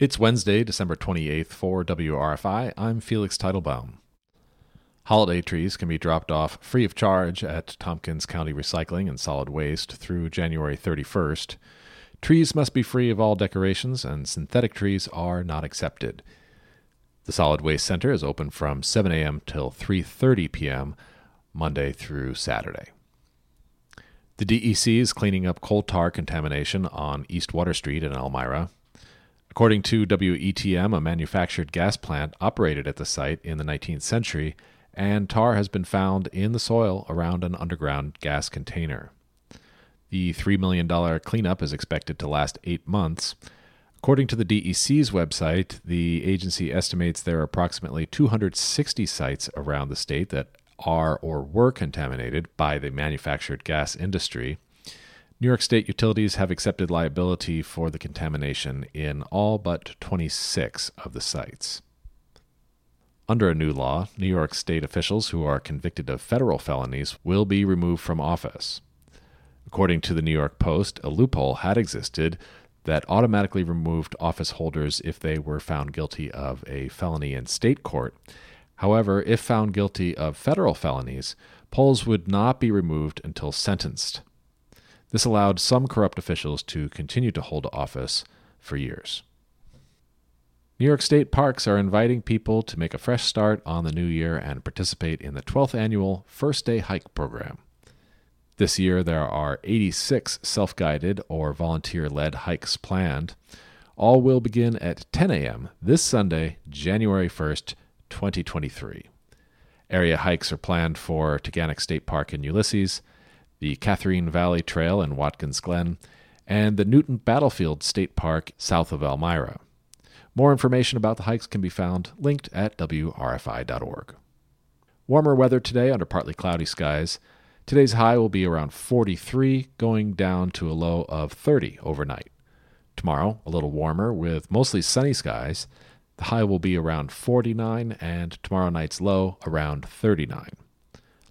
It's Wednesday, December 28th for WRFI. I'm Felix Teitelbaum. Holiday trees can be dropped off free of charge at Tompkins County Recycling and Solid Waste through January 31st. Trees must be free of all decorations, and synthetic trees are not accepted. The Solid Waste Center is open from 7 a.m. till 3:30 p.m. Monday through Saturday. The DEC is cleaning up coal tar contamination on East Water Street in Elmira. According to WETM, a manufactured gas plant operated at the site in the 19th century, and tar has been found in the soil around an underground gas container. The $3 million cleanup is expected to last eight months. According to the DEC's website, the agency estimates there are approximately 260 sites around the state that are or were contaminated by the manufactured gas industry. New York State utilities have accepted liability for the contamination in all but 26 of the sites. Under a new law, New York State officials who are convicted of federal felonies will be removed from office. According to the New York Post, a loophole had existed that automatically removed office holders if they were found guilty of a felony in state court. However, if found guilty of federal felonies, pols would not be removed until sentenced. This allowed some corrupt officials to continue to hold office for years. New York State parks are inviting people to make a fresh start on the new year and participate in the 12th annual First Day Hike program. This year, there are 86 self guided or volunteer led hikes planned. All will begin at 10 a.m. this Sunday, January 1st, 2023. Area hikes are planned for Taughannock State Park in Ulysses, the Catharine Valley Trail in Watkins Glen, and the Newton Battlefield State Park south of Elmira. More information about the hikes can be found linked at WRFI.org. Warmer weather today under partly cloudy skies. Today's high will be around 43, going down to a low of 30 overnight. Tomorrow, a little warmer with mostly sunny skies. The high will be around 49, and tomorrow night's low around 39.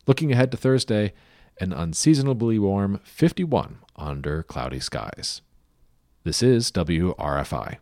Looking ahead to Thursday, an unseasonably warm 51 under cloudy skies. This is WRFI.